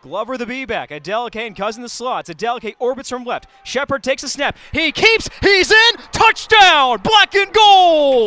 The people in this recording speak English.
Glover the B-back. Adeleke and Cousin the slots. Adeleke orbits from left. Shepard takes a snap. He keeps. He's in. Touchdown. Black and gold.